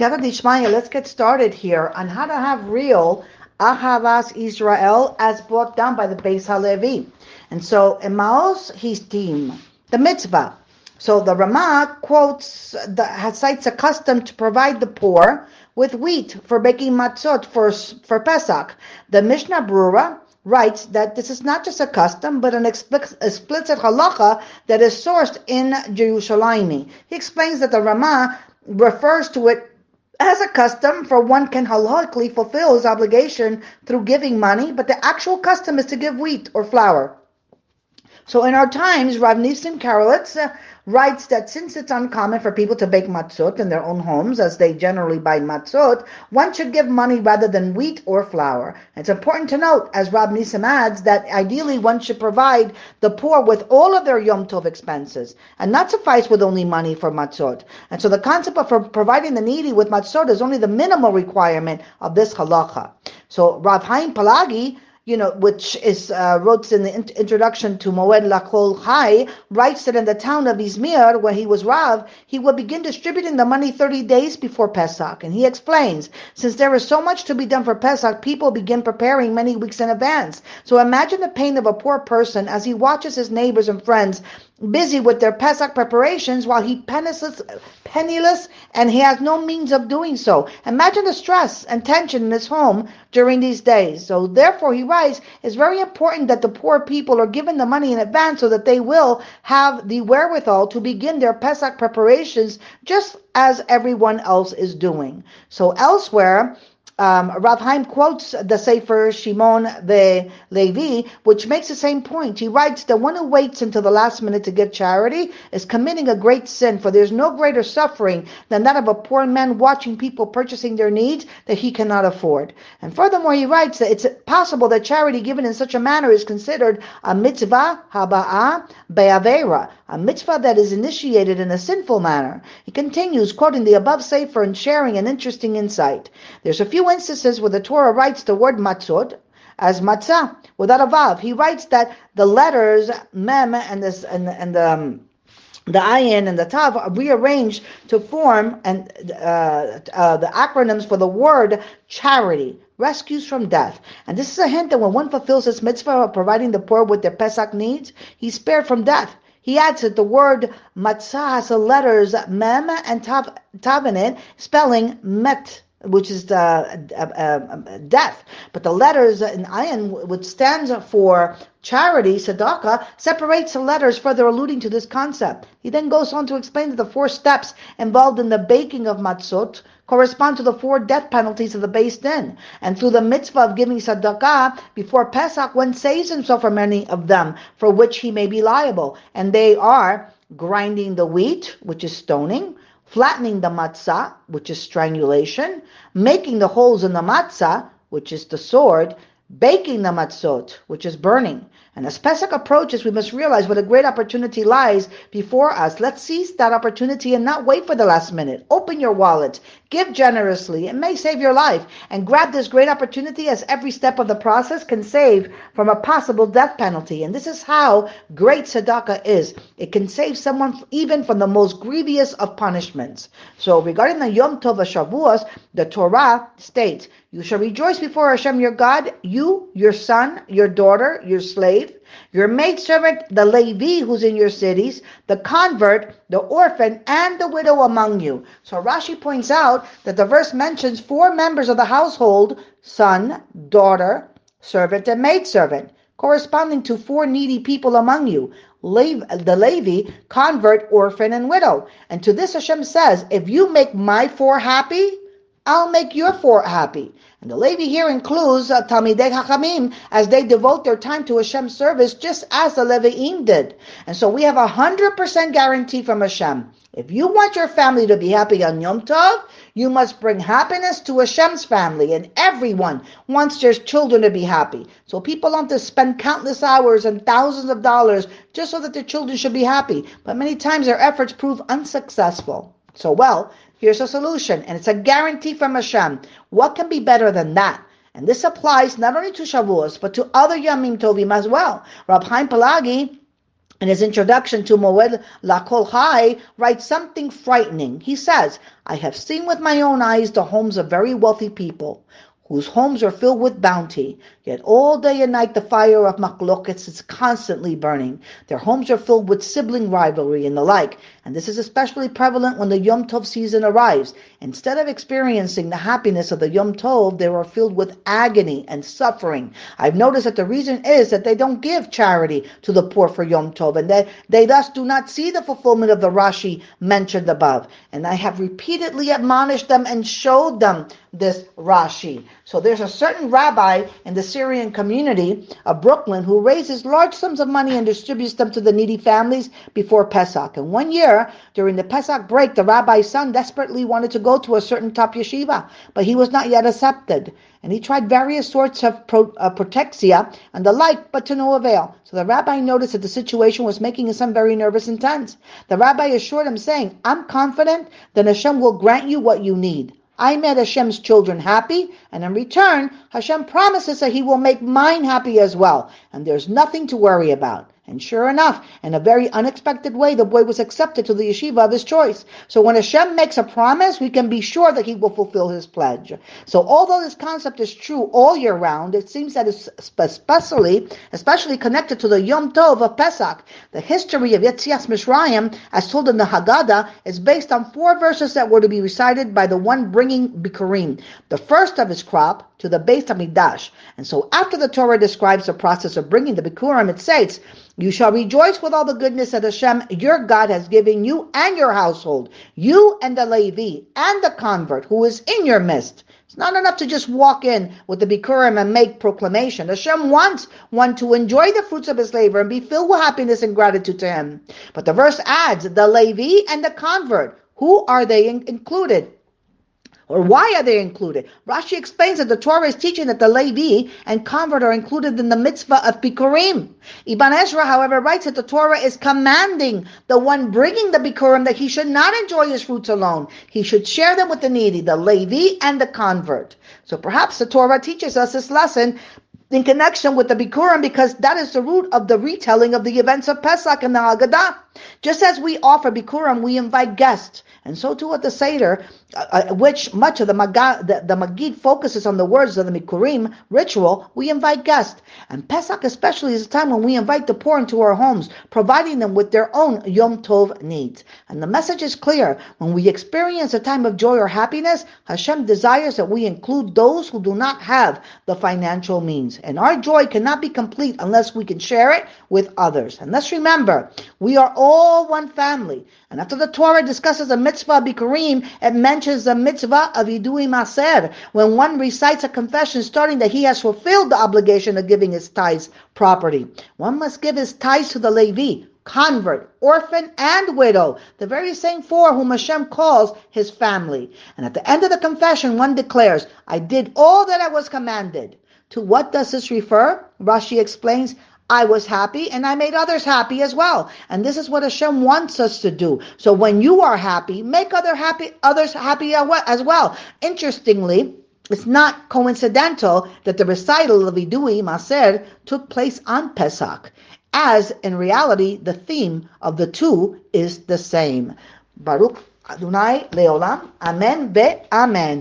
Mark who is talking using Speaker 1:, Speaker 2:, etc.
Speaker 1: Let's get started here on how to have real Ahavas Israel as brought down by the Beis Halevi. And so, Maos Chittim, the mitzvah. So the Ramah quotes, the, cites a custom to provide the poor with wheat for baking matzot for, for Pesach. The Mishnah Brura writes that this is not just a custom, but an explicit halacha that is sourced in Jerusalem. He explains that the Ramah refers to it as a custom, for one can halachically fulfill his obligation through giving money, but the actual custom is to give wheat or flour. So in our times, Rav Nisim Karelitz uh, writes that since it's uncommon for people to bake matzot in their own homes, as they generally buy matzot, one should give money rather than wheat or flour. It's important to note, as Rav Nisim adds, that ideally one should provide the poor with all of their Yom Tov expenses, and not suffice with only money for matzot. And so the concept of providing the needy with matzot is only the minimal requirement of this halacha. So Rav Haim Palagi you know, which is uh, wrote in the in- introduction to Moed Lakol Chai, writes that in the town of Izmir, where he was Rav, he would begin distributing the money 30 days before Pesach. And he explains, since there is so much to be done for Pesach, people begin preparing many weeks in advance. So imagine the pain of a poor person as he watches his neighbors and friends busy with their Pesach preparations while he penniless, penniless and he has no means of doing so. Imagine the stress and tension in his home during these days. So therefore he writes, it's very important that the poor people are given the money in advance so that they will have the wherewithal to begin their Pesach preparations just as everyone else is doing. So elsewhere, um, Rav Haim quotes the Sefer Shimon the Levi, which makes the same point. He writes, The one who waits until the last minute to give charity is committing a great sin, for there's no greater suffering than that of a poor man watching people purchasing their needs that he cannot afford. And furthermore, he writes that it's possible that charity given in such a manner is considered a mitzvah haba'ah be'avera, a mitzvah that is initiated in a sinful manner. He continues, quoting the above Sefer and sharing an interesting insight. There's a few instances where the Torah writes the word matzot as matzah without a vav. He writes that the letters mem and this and, and the um, the ayin and the tav are rearranged to form and uh, uh, the acronyms for the word charity, rescues from death. And this is a hint that when one fulfills this mitzvah of providing the poor with their Pesach needs, he's spared from death. He adds that the word matzah has the letters mem and tav, tav in it, spelling met which is the uh, uh, death. But the letters in ayin, which stands for charity, tzedakah, separates the letters further alluding to this concept. He then goes on to explain that the four steps involved in the baking of matzot correspond to the four death penalties of the Beis Din. And through the mitzvah of giving tzedakah before Pesach, one saves himself from many of them for which he may be liable. And they are grinding the wheat, which is stoning, flattening the matzah, which is strangulation, making the holes in the matzah, which is the sword, baking the matzot, which is burning. And as Pesach approaches, we must realize what a great opportunity lies before us. Let's seize that opportunity and not wait for the last minute. Open your wallet, give generously. It may save your life. And grab this great opportunity as every step of the process can save from a possible death penalty. And this is how great tzedakah is. It can save someone even from the most grievous of punishments. So regarding the Yom Tov Shavuos, the Torah states, you shall rejoice before Hashem your God, you, your son, your daughter, your slave, your maidservant, the Levi who's in your cities, the convert, the orphan, and the widow among you. So Rashi points out that the verse mentions four members of the household, son, daughter, servant, and maidservant, corresponding to four needy people among you. the Levi, convert, orphan, and widow. And to this Hashem says, if you make my four happy, I'll make your four happy. And the Levi here includes uh, Talmidei Hachamim as they devote their time to Hashem's service just as the Levi'im did. And so we have a hundred percent guarantee from Hashem. If you want your family to be happy on Yom Tov, you must bring happiness to Hashem's family, and everyone wants their children to be happy. So people want to spend countless hours and thousands of dollars just so that their children should be happy. But many times their efforts prove unsuccessful. So, well, Here's a solution, and it's a guarantee from Hashem. What can be better than that? And this applies not only to Shavuos, but to other Yamim Tovim as well. Rav Haim Palagi in his introduction to Moed Lakol Hai, writes something frightening. He says, I have seen with my own eyes the homes of very wealthy people whose homes are filled with bounty, yet all day and night the fire of machlokets is constantly burning. Their homes are filled with sibling rivalry and the like, and this is especially prevalent when the Yom Tov season arrives. Instead of experiencing the happiness of the Yom Tov, they are filled with agony and suffering. I've noticed that the reason is that they don't give charity to the poor for Yom Tov, and that they thus do not see the fulfillment of the Rashi mentioned above. And I have repeatedly admonished them and showed them this Rashi. So there's a certain rabbi in the Syrian community of Brooklyn who raises large sums of money and distributes them to the needy families before Pesach. And one year, during the Pesach break, the rabbi's son desperately wanted to go to a certain top yeshiva, but he was not yet accepted. And he tried various sorts of pro, uh, protexia and the like, but to no avail. So the rabbi noticed that the situation was making his son very nervous and tense. The rabbi assured him, saying, I'm confident that Hashem will grant you what you need. I made Hashem's children happy, and in return, Hashem promises that He will make mine happy as well, and there's nothing to worry about. And sure enough, in a very unexpected way, the boy was accepted to the yeshiva of his choice. So when Hashem makes a promise, we can be sure that he will fulfill his pledge. So although this concept is true all year round, it seems that it's especially, especially connected to the Yom Tov of Pesach. The history of Yetzias Mitzraim, as told in the Haggadah, is based on four verses that were to be recited by the one bringing Bikurim. The first of his crop to the Beit Hamikdash. And so after the Torah describes the process of bringing the Bikurim, it states, you shall rejoice with all the goodness that Hashem, your God, has given you and your household, you and the Levi and the convert who is in your midst. It's not enough to just walk in with the Bikurim and make proclamation. Hashem wants one to enjoy the fruits of his labor and be filled with happiness and gratitude to him. But the verse adds, the Levi and the convert. Who are they in- included? Or why are they included? Rashi explains that the Torah is teaching that the Levi and convert are included in the mitzvah of Bikurim. Ibn Ezra, however, writes that the Torah is commanding the one bringing the Bikurim that he should not enjoy his fruits alone. He should share them with the needy, the Levi and the convert. So perhaps the Torah teaches us this lesson in connection with the Bikurim because that is the root of the retelling of the events of Pesach and the Haggadah. Just as we offer Bikurim, we invite guests. And so too at the Seder, uh, uh, which much of the, Maga, the, the Magid focuses on the words of the Bikurim ritual, we invite guests. And Pesach especially is a time when we invite the poor into our homes, providing them with their own Yom Tov needs. And the message is clear. When we experience a time of joy or happiness, Hashem desires that we include those who do not have the financial means. And our joy cannot be complete unless we can share it with others. And let's remember, we are all one family. And after the Torah discusses the mitzvah bikurim, it mentions the mitzvah of idui maser, when one recites a confession starting that he has fulfilled the obligation of giving his tithes property. One must give his tithes to the Levi, convert, orphan, and widow, the very same four whom Hashem calls his family. And at the end of the confession, one declares, I did all that I was commanded. To what does this refer? Rashi explains, I was happy and I made others happy as well. And this is what Hashem wants us to do. So when you are happy, make other happy, others happy as well. Interestingly, it's not coincidental that the recital of Idui Maser took place on Pesach, as in reality the theme of the two is the same. Baruch Adonai Leolam. Amen ve Amen.